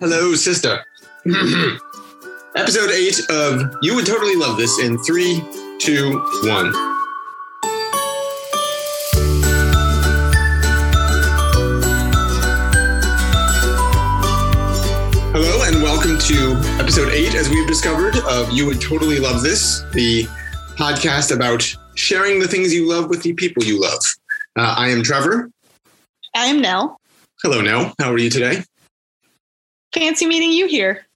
Hello, sister. Episode 8 of You Would Totally Love This in three, two, one. Hello, and welcome to episode 8, as we've discovered, of You Would Totally Love This, the podcast about sharing the things you love with the people you love. Uh, I am Trevor. I am Nell. Hello, Nell. How are you today? Fancy meeting you here.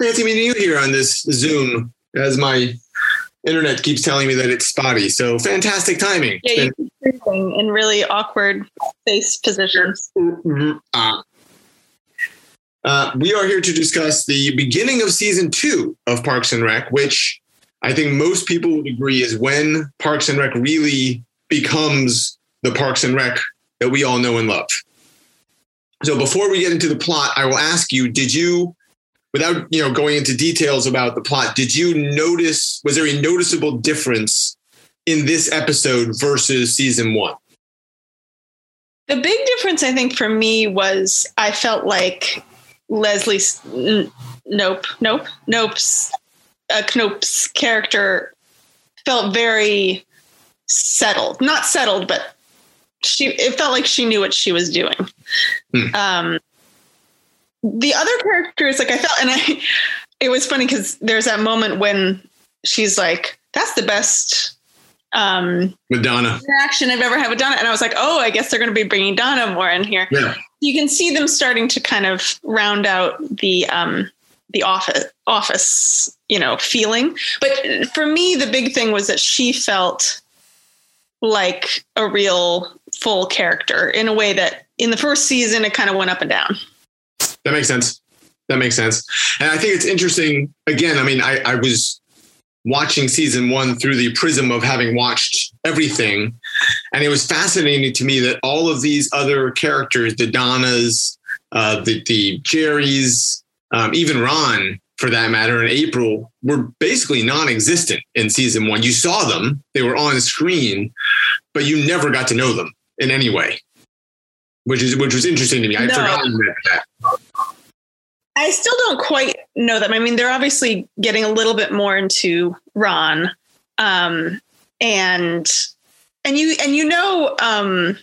Fancy meeting you here on this Zoom, as my internet keeps telling me that it's spotty. So fantastic timing. Yeah, you keep freezing in really awkward face positions. Mhm. Uh, uh, we are here to discuss the beginning of season two of Parks and Rec, which I think most people would agree is when Parks and Rec really becomes the Parks and Rec that we all know and love. So before we get into the plot, I will ask you, did you without, you know, going into details about the plot, did you notice was there a noticeable difference in this episode versus season 1? The big difference, I think, for me was I felt like Leslie's n- Nope, Nope, Nope's uh, Knope's character felt very settled. Not settled, but she. It felt like she knew what she was doing. Hmm. Um, the other characters, like I felt, and I, it was funny because there's that moment when she's like, "That's the best." Um, Madonna. interaction I've ever had with Donna. And I was like, oh, I guess they're going to be bringing Donna more in here. Yeah. You can see them starting to kind of round out the um, the office office, you know, feeling. But for me, the big thing was that she felt like a real full character in a way that in the first season it kind of went up and down. That makes sense. That makes sense. And I think it's interesting. Again, I mean, I, I was watching season one through the prism of having watched everything. And it was fascinating to me that all of these other characters, the Donnas, uh, the, the Jerrys, um, even Ron, for that matter, and April, were basically non existent in season one. You saw them, they were on screen, but you never got to know them in any way. Which is which was interesting to me. I'd No. forgotten that. I still don't quite know them. I mean, they're obviously getting a little bit more into Ron, um, and and you and you know um,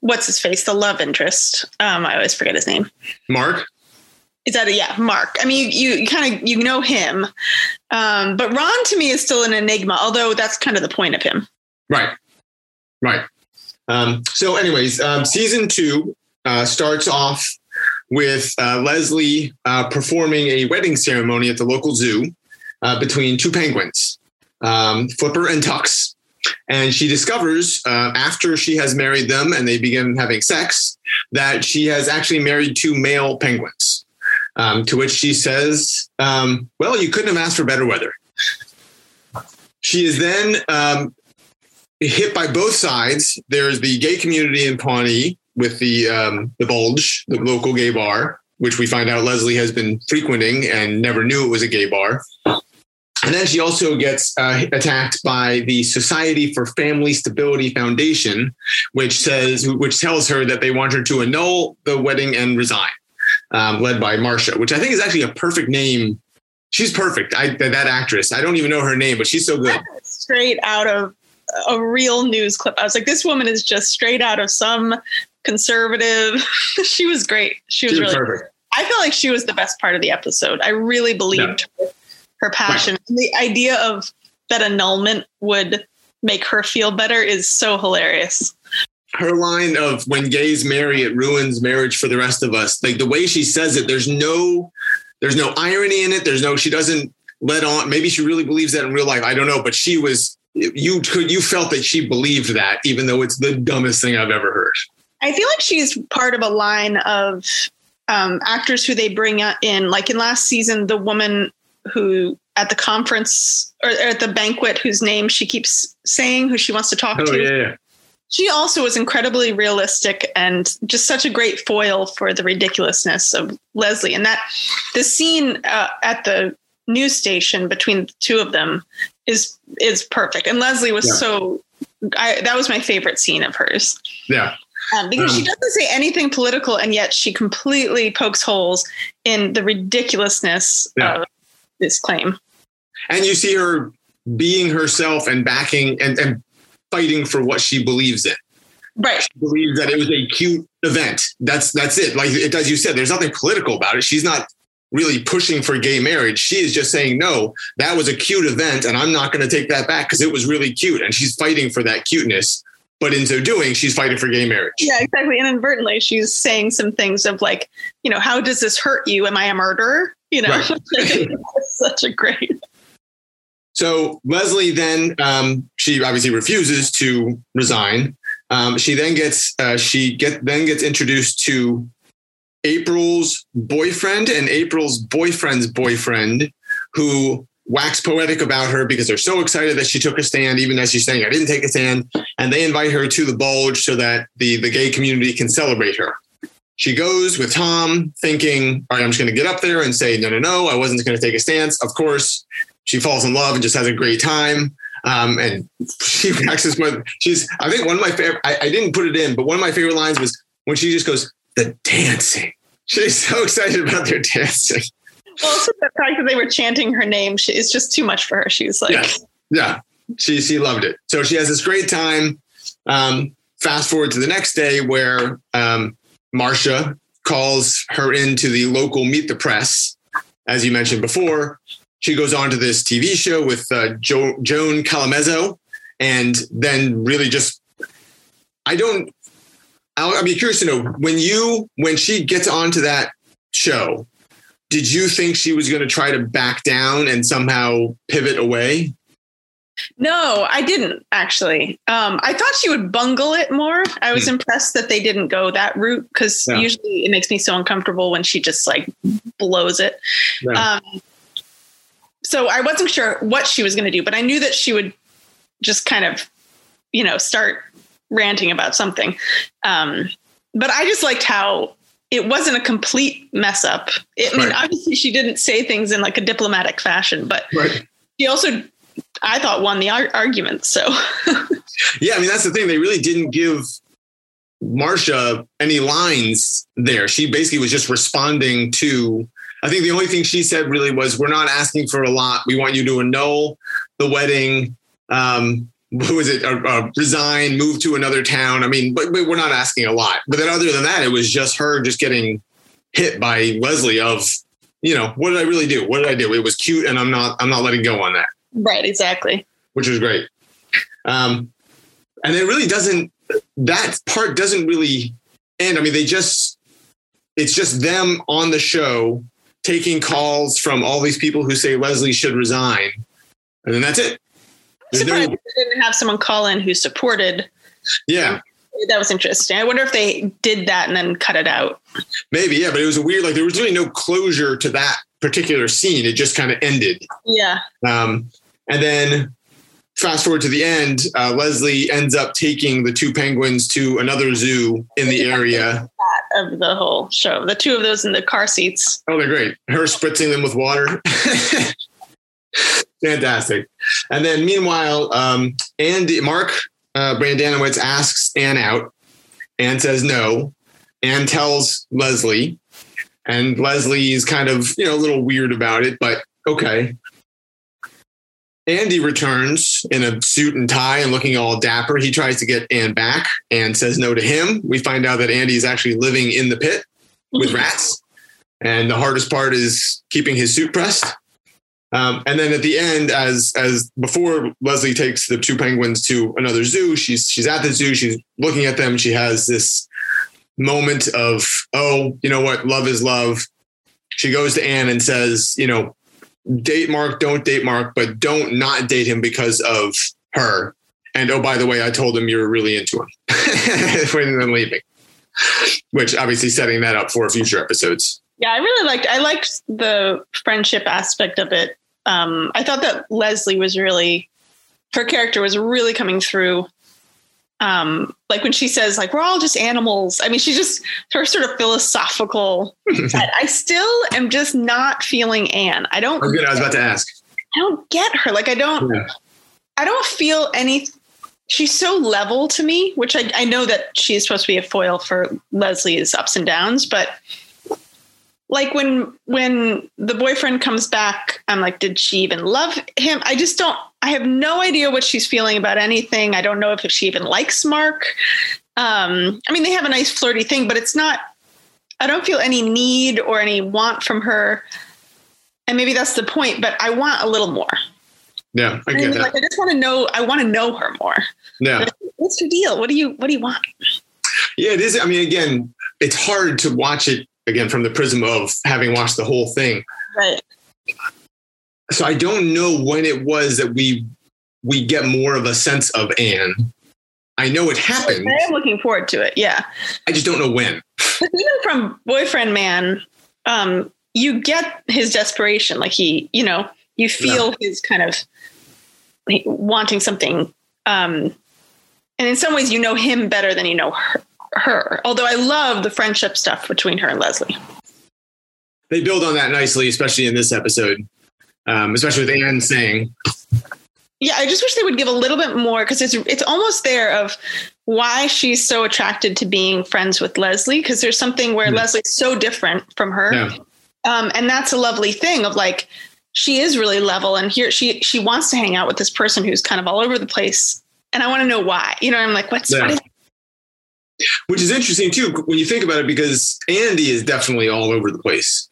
what's his face, the love interest. Um, I always forget his name. Mark? Is that a yeah, Mark? I mean, you, you kind of you know him, um, but Ron to me is still an enigma. Although that's kind of the point of him. Right. Right. Um, so, anyways, um, season two uh, starts off with uh, Leslie uh, performing a wedding ceremony at the local zoo uh, between two penguins, um, Flipper and Tux. And she discovers uh, after she has married them and they begin having sex that she has actually married two male penguins. Um, to which she says, um, Well, you couldn't have asked for better weather. She is then um, hit by both sides. There's the gay community in Pawnee with the um, the Bulge, the local gay bar, which we find out Leslie has been frequenting and never knew it was a gay bar. And then she also gets uh, attacked by the Society for Family Stability Foundation, which says, which tells her that they want her to annul the wedding and resign, um, led by Marcia, which I think is actually a perfect name. She's perfect. I, that that actress. I don't even know her name, but she's so good. Straight out of a real news clip. I was like, this woman is just straight out of some conservative. she was great. She was She was really. perfect. I felt like she was the best part of the episode. I really believed her, her passion. And The idea of that annulment would make her feel better is so hilarious. her line of when gays marry it ruins marriage for the rest of us like the way she says it there's no there's no irony in it there's no she doesn't let on maybe she really believes that in real life i don't know but she was you could you felt that she believed that even though it's the dumbest thing i've ever heard I feel like she's part of a line of um, actors who they bring in. Like in last season, the woman who at the conference or, at the banquet, whose name she keeps saying, who she wants to talk oh to. yeah, yeah She also was incredibly realistic and just such a great foil for the ridiculousness of Leslie. And that the scene uh, at the news station between the two of them is is perfect. And Leslie was Yeah. so I, that was my favorite scene of hers. yeah Um, because she Um, doesn't say anything political, and yet she completely pokes holes in the ridiculousness Yeah. of this claim. and you see her being herself and backing and, and fighting for what she believes in. Right. She believes that it was a cute event. That's that's it. Like it, as you said, there's nothing political about it. She's not really pushing for gay marriage. She is just saying, no, that was a cute event, and I'm not going to take that back because it was really cute. And she's fighting for that cuteness. But in so doing, she's fighting for gay marriage. Yeah, exactly. Inadvertently, she's saying some things of like, you know, how does this hurt you? Am I a murderer? You know, Right. such a great. So Leslie then um, she obviously refuses to resign. Um, she then gets uh, she get then gets introduced to April's boyfriend and April's boyfriend's boyfriend, who wax poetic about her because they're so excited that she took a stand, even as she's saying, "I didn't take a stand," and they invite her to the bulge so that the the gay community can celebrate her. She goes with Tom, thinking, "All right, I'm just going to get up there and say, no, no, no, I wasn't going to take a stance." Of course, she falls in love and just has a great time. Um, and she waxes with she's I think one of my favorite I, I didn't put it in, but one of my favorite lines was when she just goes, the dancing. She's so excited about their dancing. Also, the fact that they were chanting her name she, is just too much for her. She was like, Yes. Yeah. She she loved it. So she has this great time. Um, fast forward to the next day where um, Marcia calls her into the local Meet the Press, as you mentioned before. She goes on to this TV show with uh, jo- Joan Callamezzo, and then really just I don't. I'll, I'll be curious to know when you when she gets onto that show. Did you think she was going to try to back down and somehow pivot away? No, I didn't actually. Um, I thought she would bungle it more. I was impressed that they didn't go that route because. Yeah. usually it makes me so uncomfortable when she just like blows it. Yeah. Um, so I wasn't sure what she was going to do, but I knew that she would just kind of, you know, start ranting about something. Um, but I just liked how it wasn't a complete mess up. It, I mean, obviously she didn't say things in like a diplomatic fashion, but Right. she also, I thought, won the ar- argument. So Yeah, I mean that's the thing. They really didn't give Marcia any lines there. She basically was just responding to. I think the only thing she said really was, "We're not asking for a lot. We want you to annul the wedding. Um, what was it? Uh, uh, resign, move to another town. I mean, but, but we're not asking a lot. But then, other than that, it was just her just getting hit by Leslie. Of you know, what did I really do? What did I do? It was cute, and I'm not. I'm not letting go on that right, exactly. which was great. Um, and it really doesn't, that part doesn't really end. I mean, they just, it's just them on the show taking calls from all these people who say Leslie should resign. And then that's it. There's Surprised they didn't have someone call in who supported. yeah, That was interesting. I wonder if they did that and then cut it out. maybe. Yeah. But it was a weird, like there was really no closure to that particular scene. It just kind of ended. Yeah. Um, and then fast forward to the end, uh, Leslie ends up taking the two penguins to another zoo in the area. Of the whole show, the two of those in the car seats. Oh, they're great. Her spritzing them with water. Fantastic. And then meanwhile, um, Andy, Mark uh, Brendanawicz asks Anne out. Anne says no. Anne tells Leslie, and Leslie is kind of, you know, a little weird about it, but okay. Andy returns in a suit and tie and looking all dapper. He tries to get Anne back and says no to him. We find out that Andy is actually living in the pit with rats. And the hardest part is keeping his suit pressed. Um, and then at the end, as as before Leslie takes the two penguins to another zoo, she's she's at the zoo, she's looking at them, she has this moment of, oh, you know what, love is love. She goes to Anne and says, you know, date Mark, don't date Mark, but don't not date him because of her. And oh, by the way, I told him you were really into him when then leaving, which obviously setting that up for future episodes. Yeah, I really liked. I liked the friendship aspect of it. Um, I thought that Leslie was really, her character was really coming through. Um, like when she says, like we're all just animals. I mean, she's just her sort of philosophical. I still am just not feeling Anne. I don't. Oh, good. I was about to ask. I don't get her. Like I don't. Yeah. I don't feel any she's so level to me, which I, I know that she's supposed to be a foil for Leslie's ups and downs, but like when when the boyfriend comes back, I'm like, did she even love him? I just don't. I have no idea what she's feeling about anything. I don't know if she even likes Mark. Um, I mean, they have a nice flirty thing, but it's not. I don't feel any need or any want from her, and maybe that's the point. But I want a little more. Yeah, I I get mean, that. like I just want to know. I want to know her more. Yeah. What's your deal? What do you What do you want? Yeah, it is. I mean, again, it's hard to watch it again from the prism of having watched the whole thing. Right. So I don't know when it was that we we get more of a sense of Anne. I know it happened. I am looking forward to it. Yeah. I just don't know when. Even from boyfriend man, um, you get his desperation. Like he, you know, you feel his kind of wanting something. Um, and in some ways, you know him better than you know her. Her. Although I love the friendship stuff between her and Leslie. They build on that nicely, especially in this episode. Um, especially with Anne saying, Yeah, I just wish they would give a little bit more because it's it's almost there of why she's so attracted to being friends with Leslie because there's something where Hmm. Leslie's so different from her. Yeah. um, and that's a lovely thing of like she is really level and here she she wants to hang out with this person who's kind of all over the place and i want to know why you know i'm like what's Yeah. what is which is interesting too when you think about it, because Andy is definitely all over the place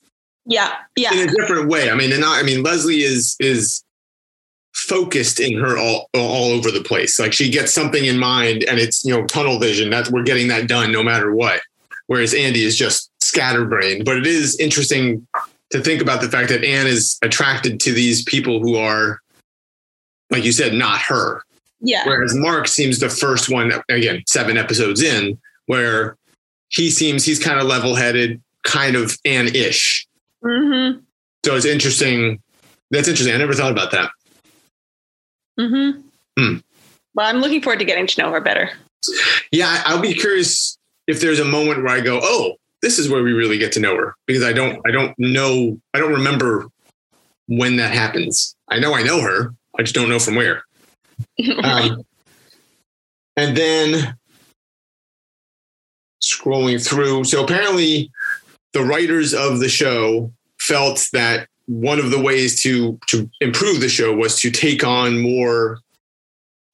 yeah yeah in a different way. I mean, and not, I mean, Leslie is is focused in her all all over the place. Like she gets something in mind, and it's you know tunnel vision. That we're getting that done no matter what. Whereas Andy is just scatterbrained. But it is interesting to think about the fact that Anne is attracted to these people who are, like you said, not her. Yeah Whereas Mark seems the first one, again, seven episodes in, where he seems he's kind of level headed, kind of an ish. mm-hmm So it's interesting. That's interesting. I never thought about that. mm-hmm Hmm. well i'm looking forward to getting to know her better Yeah, I'll be curious if there's a moment where I go, oh, this is where we really get to know her because I don't, I don't know, I don't remember when that happens. I know I know her. I just don't know from where. Um, and then scrolling through. So apparently, the writers of the show felt that one of the ways to to improve the show was to take on more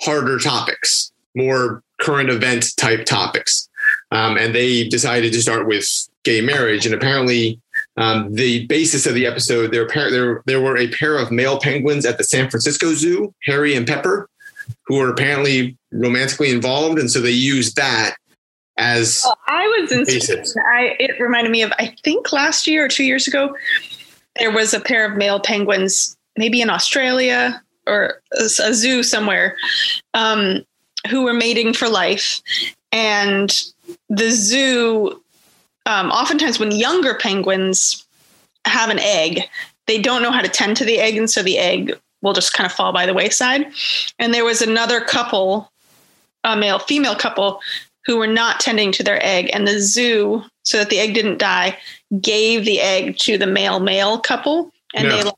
harder topics, more current event type topics, um, and they decided to start with gay marriage. And apparently, um, the basis of the episode there, there there were a pair of male penguins at the San Francisco Zoo, Harry and Pepper, who are apparently romantically involved, and so they use that as i was in. I, it reminded me of i think last year or two years ago there was a pair of male penguins maybe in australia or a, a zoo somewhere um, who were mating for life and the zoo um, oftentimes when younger penguins have an egg they don't know how to tend to the egg and so the egg will just kind of fall by the wayside. And there was another couple a male female couple who were not tending to their egg. And the zoo so that the egg didn't die gave the egg to the male male couple. And Yeah. they like,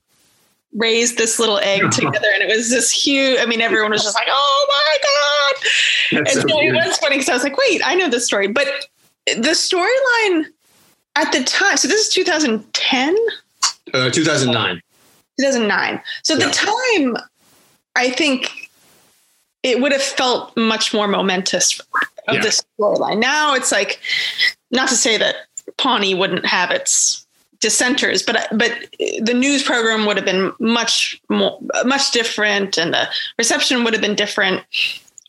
raised this little egg together. And it was this huge i mean everyone was just like oh my god. That's and so so it was funny because i was like wait i know this story. But the storyline at the time so this is 2010 Uh, 2009. 2009 so Yeah. the time i think it would have felt much more momentous of Yeah. this storyline now it's like not to say that pawnee wouldn't have its dissenters but but the news program would have been much more much different and the reception would have been different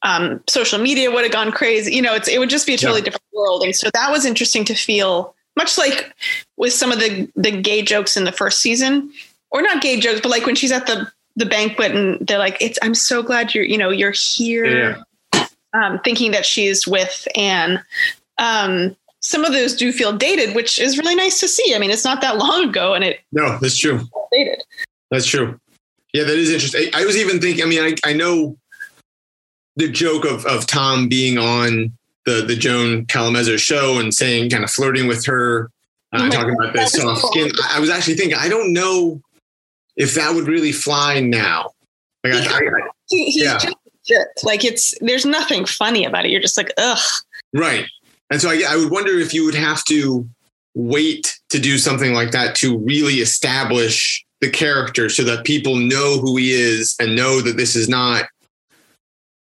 um, social media would have gone crazy you know it's it would just be a totally Yeah. different world and so that was interesting to feel much like with some of the the gay jokes in the first season or not gay jokes but like when she's at the the banquet and they're like it's i'm so glad you're you know you're here um, thinking that she's with anne um, some of those do feel dated which is really nice to see i mean it's not that long ago and it No, that's true. dated That's true. Yeah, that is interesting. I, I was even thinking. I mean, I, I know the joke of of Tom being on the the Joan Callamezzo show and saying kind of flirting with her, uh, Oh my talking about the God, that was soft cool. skin. I was actually thinking. I don't know if that would really fly now. Like, I, I, he, he's Yeah. just. Like it's there's nothing funny about it. You're just like, ugh. Right. And so I, I would wonder if you would have to wait to do something like that to really establish the character so that people know who he is and know that this is not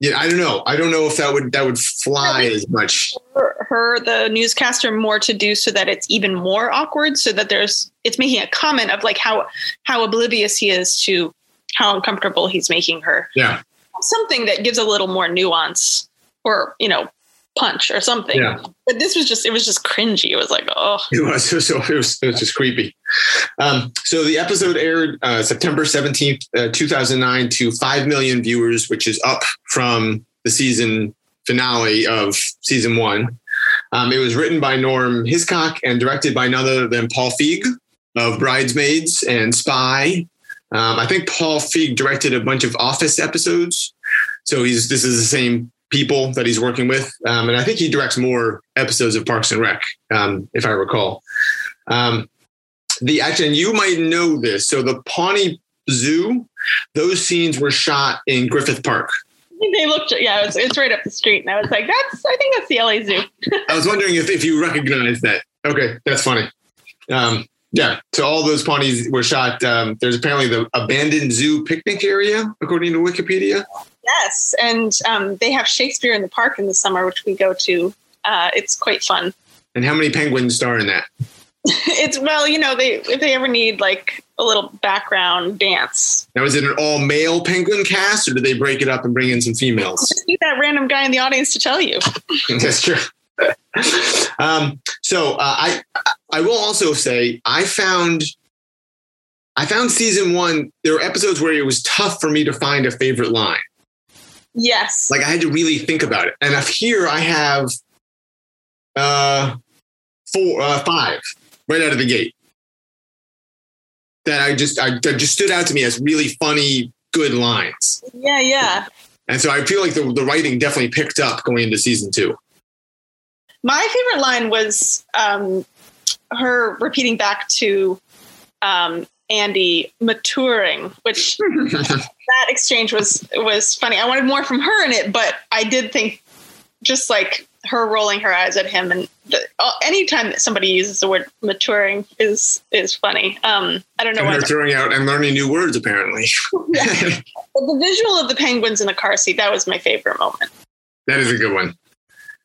yeah i don't know i don't know if that would that would fly as much her, her the newscaster more to do so that it's even more awkward so that there's it's making a comment of like how how oblivious he is to how uncomfortable he's making her yeah something that gives a little more nuance or you know punch or something Yeah. but this was just it was just cringy it was like oh It was so, it was it was just creepy. Um, so the episode aired uh, September seventeenth, uh, two thousand nine, to five million viewers, which is up from the season finale of season one. Um, it was written by Norm Hiscock and directed by none other than Paul Feig of Bridesmaids and Spy. Um, I think Paul Feig directed a bunch of Office episodes, so he's this is the same people that he's working with, um, and I think he directs more episodes of Parks and Rec, um, if I recall. Um, the action and you might know this. So the Pawnee Zoo, those scenes were shot in Griffith Park. they looked yeah it it's right up the street and i was like that's i think that's the la zoo I was wondering if, if you recognize that. Okay, that's funny. Um, yeah, so all those Pawnees were shot. Um, there's apparently the abandoned zoo picnic area, according to Wikipedia. yes and um, they have shakespeare in the park in the summer which we go to uh, it's quite fun And how many penguins star in that? it's well you know they if they ever need like a little background dance Now, is it an all male penguin cast, or do they break it up and bring in some females? just need that random guy in the audience to tell you That's true. um, so uh, I I will also say I found I found season one. There were episodes where it was tough for me to find a favorite line. yes Like I had to really think about it. And here I have uh four uh, five right out of the gate that I just I that just stood out to me as really funny, good lines. yeah yeah And so I feel like the, the writing definitely picked up going into season two. my favorite line was um, her repeating back to um, Andy maturing, which that exchange was was funny. I wanted more from her in it, but I did think just like her rolling her eyes at him, and the, uh, anytime that somebody uses the word maturing is is funny. Um, I don't know and why. they're throwing out and learning new words apparently. But the visual of the penguins in the car seat that was my favorite moment. That is a good one.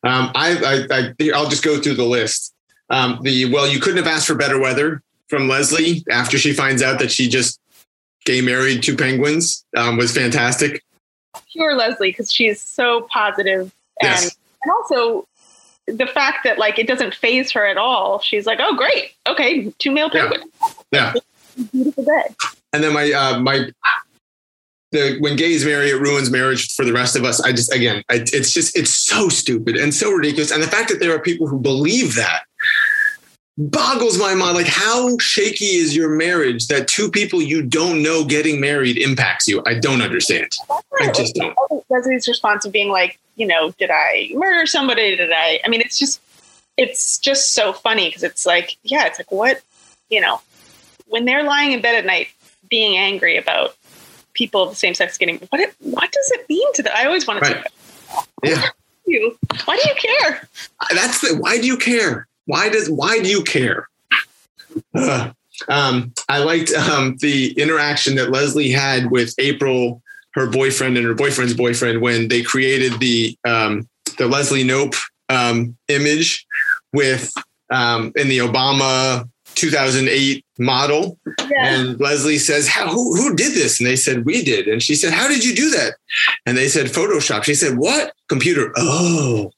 Um, I, I, I, I'll just go through the list. Um, the well, you couldn't have asked for better weather from Leslie after she finds out that she just gay married two penguins um, was fantastic. Pure Leslie because she's so positive and Yes. and also the fact that like it doesn't phase her at all. She's like, oh great, okay, two male Yeah. penguins, Yeah, beautiful day. and then my uh, my the when gays marry, it ruins marriage for the rest of us. I just again, I, it's just it's so stupid and so ridiculous, and the fact that there are people who believe that boggles my mind. Like, how shaky is your marriage that two people you don't know getting married impacts you? I don't understand. I just don't. Leslie's response of being like, you know, did I murder somebody? Did I? I mean, it's just, it's just so funny because it's like, yeah, it's like what, you know, when they're lying in bed at night being angry about people of the same sex getting, what, it, what does it mean to them? I always wanted Right. to Yeah. you. Why do you care? that's the why do you care why does why do you care Ugh. um, i liked um, the interaction that leslie had with april her boyfriend and her boyfriend's boyfriend when they created the um, the leslie Knope um, image with um, in the obama 2008 model Yeah. and Leslie says, How, who, who did this? And they said, We did. And she said, How did you do that? And they said, Photoshop. She said, What? Computer. Oh,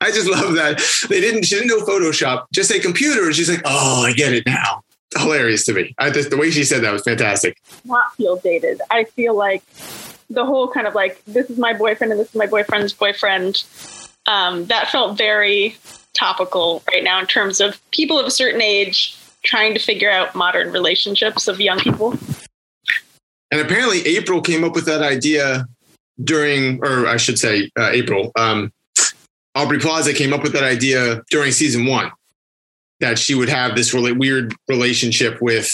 I just love that. They didn't, she didn't know Photoshop, just say computer. And she's like, Oh, I get it now. Hilarious to me. I just, the way she said that was fantastic. not feel dated. I feel like the whole kind of like this is my boyfriend and this is my boyfriend's boyfriend. Um, that felt very topical right now in terms of people of a certain age trying to figure out modern relationships of young people. And apparently, April came up with that idea during, or I should say, uh, April. Um, Aubrey Plaza came up with that idea during season one that she would have this really weird relationship with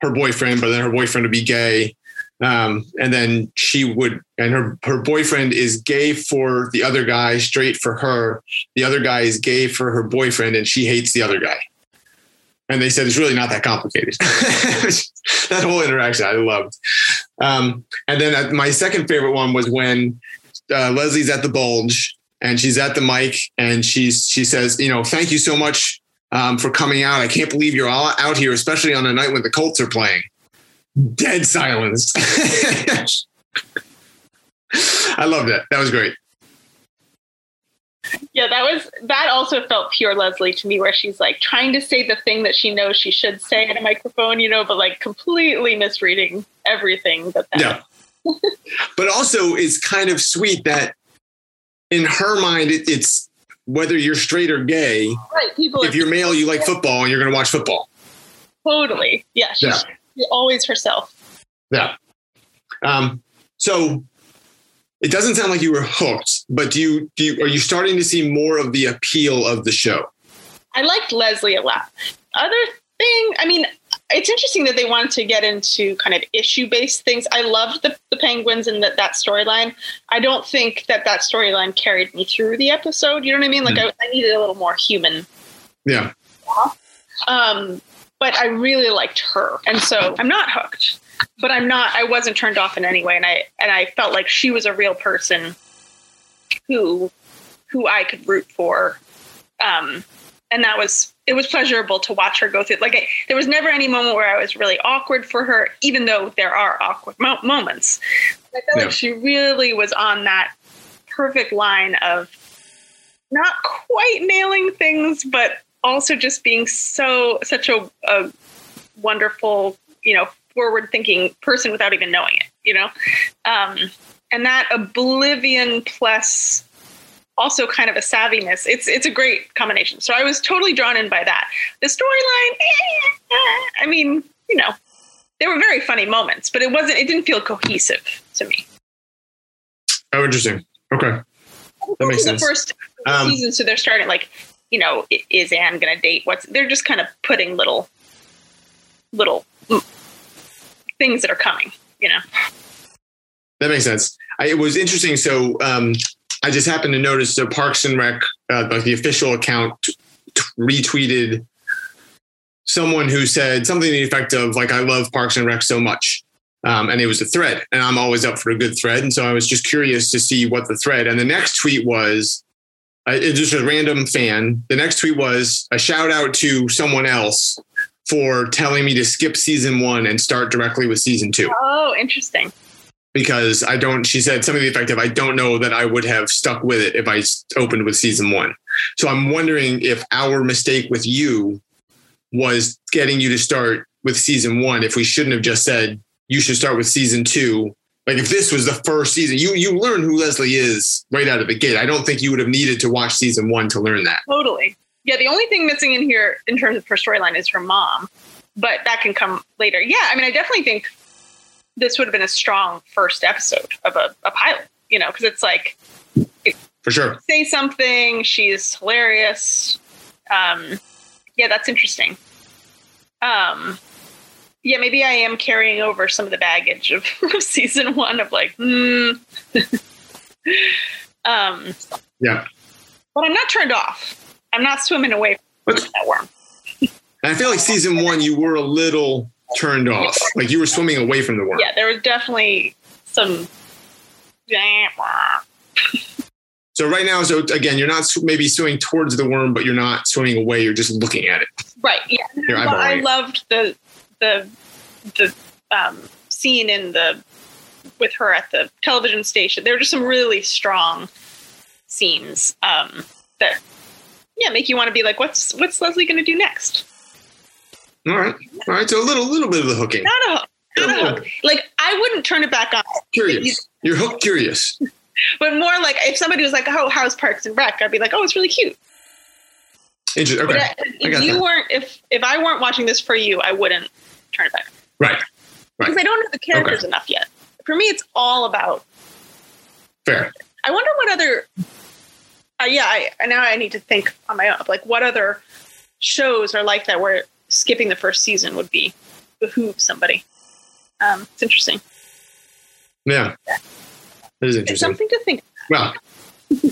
her boyfriend, but then her boyfriend would be gay. Um, and then she would, and her her boyfriend is gay for the other guy, straight for her. The other guy is gay for her boyfriend, and she hates the other guy. And they said it's really not that complicated. that whole interaction I loved. Um, and then my second favorite one was when uh, Leslie's at the Bulge and she's at the mic and she's she says, you know, thank you so much um, for coming out. I can't believe you're all out here, especially on a night when the Colts are playing. Dead silence. I love that. That was great. Yeah, that was that also felt pure Leslie to me, where she's like trying to say the thing that she knows she should say in a microphone, you know, but like completely misreading everything that. that yeah. but also, it's kind of sweet that in her mind, it, it's whether you're straight or gay. Right. People. If you're male, you like football, and you're going to watch football. Totally. Yeah. She's, yeah. she's always herself. Yeah. Um. So it doesn't sound like you were hooked, but do you do you, are you starting to see more of the appeal of the show? I liked Leslie a lot. Other thing, I mean, it's interesting that they wanted to get into kind of issue based things. I loved the, the Penguins and that that storyline. I don't think that that storyline carried me through the episode. You know what I mean? Like mm. I, I, needed a little more human. Yeah. Um, but I really liked her, and so I'm not hooked but I'm not. I wasn't turned off in any way, and I and I felt like she was a real person who who I could root for. Um, and that was it was pleasurable to watch her go through. Like I, there was never any moment where I was really awkward for her, even though there are awkward mo- moments. I felt yeah. like she really was on that perfect line of not quite nailing things, but also just being so such a, a wonderful, you know, forward thinking person without even knowing it, you know? Um, and that oblivion plus also kind of a savviness. It's it's a great combination. So I was totally drawn in by that. The storyline, eh, I mean, you know, there were very funny moments, but it wasn't. It didn't feel cohesive to me. Oh, interesting. Okay, that makes sense. The first um, season, so they're starting like, you know, is Anne going to date? What's they're just kind of putting little, little things that are coming, you know. That makes sense. I, it was interesting. So um, I just happened to notice the Parks and Rec, uh, like the official account, t- t- retweeted someone who said something to the effect of like, "I love Parks and Rec so much," um, and it was a thread, and I'm always up for a good thread, and so I was just curious to see what the thread. And the next tweet was, uh, it's just a random fan. The next tweet was a shout out to someone else for telling me to skip season one and start directly with season two. Oh, interesting. Because I don't, she said something to the effect of, I don't know that I would have stuck with it if I opened with season one. So I'm wondering if our mistake with you was getting you to start with season one, if we shouldn't have just said, you should start with season two. Like if this was the first season, you you learn who Leslie is right out of the gate. I don't think you would have needed to watch season one to learn that. Totally. Yeah, the only thing missing in here in terms of her storyline is her mom, but that can come later. Yeah, I mean, I definitely think this would have been a strong first episode of a, a pilot, you know, because it's like, for sure, say something. She's hilarious. Um, yeah, that's interesting. Um, yeah, maybe I am carrying over some of the baggage of, season one of like, hmm. um, yeah, but I'm not turned off. I'm not swimming away from that worm. I feel like season one, you were a little turned off. Like you were swimming away from the worm. Yeah, there was definitely some. so right now, so again, you're not maybe swimming towards the worm, but you're not swimming away. You're just looking at it. Right. Yeah. Well, I loved the the the um, scene in the with her at the television station. There were just some really strong scenes um, that yeah, make you want to be like, what's what's Leslie going to do next? All right, all right. So a little little bit of the hooking. Not a hook. Not a hook. Like I wouldn't turn it back on. Curious. You're hooked. Curious. but more like if somebody was like, "Oh, how's Parks and Rec?" I'd be like, "Oh, it's really cute." Interesting. Okay. But if you that. weren't, if if I weren't watching this for you, I wouldn't turn it back. Right. Because I don't know the characters okay. enough yet. For me, it's all about. Fair. I wonder what other uh, yeah, I, now I need to think on my own like what other shows are like that where skipping the first season would be behoove somebody. Um, it's interesting. Yeah, that is It's interesting. something to think. Well,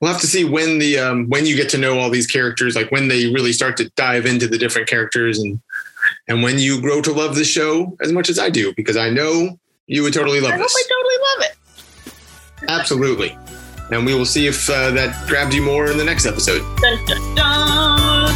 we'll have to see when the um, when you get to know all these characters, like when they really start to dive into the different characters, and and when you grow to love the show as much as I do, because I know you would totally love I hope this. I totally love it. Absolutely. And we will see if uh, that grabbed you more in the next episode. Dun, dun, dun.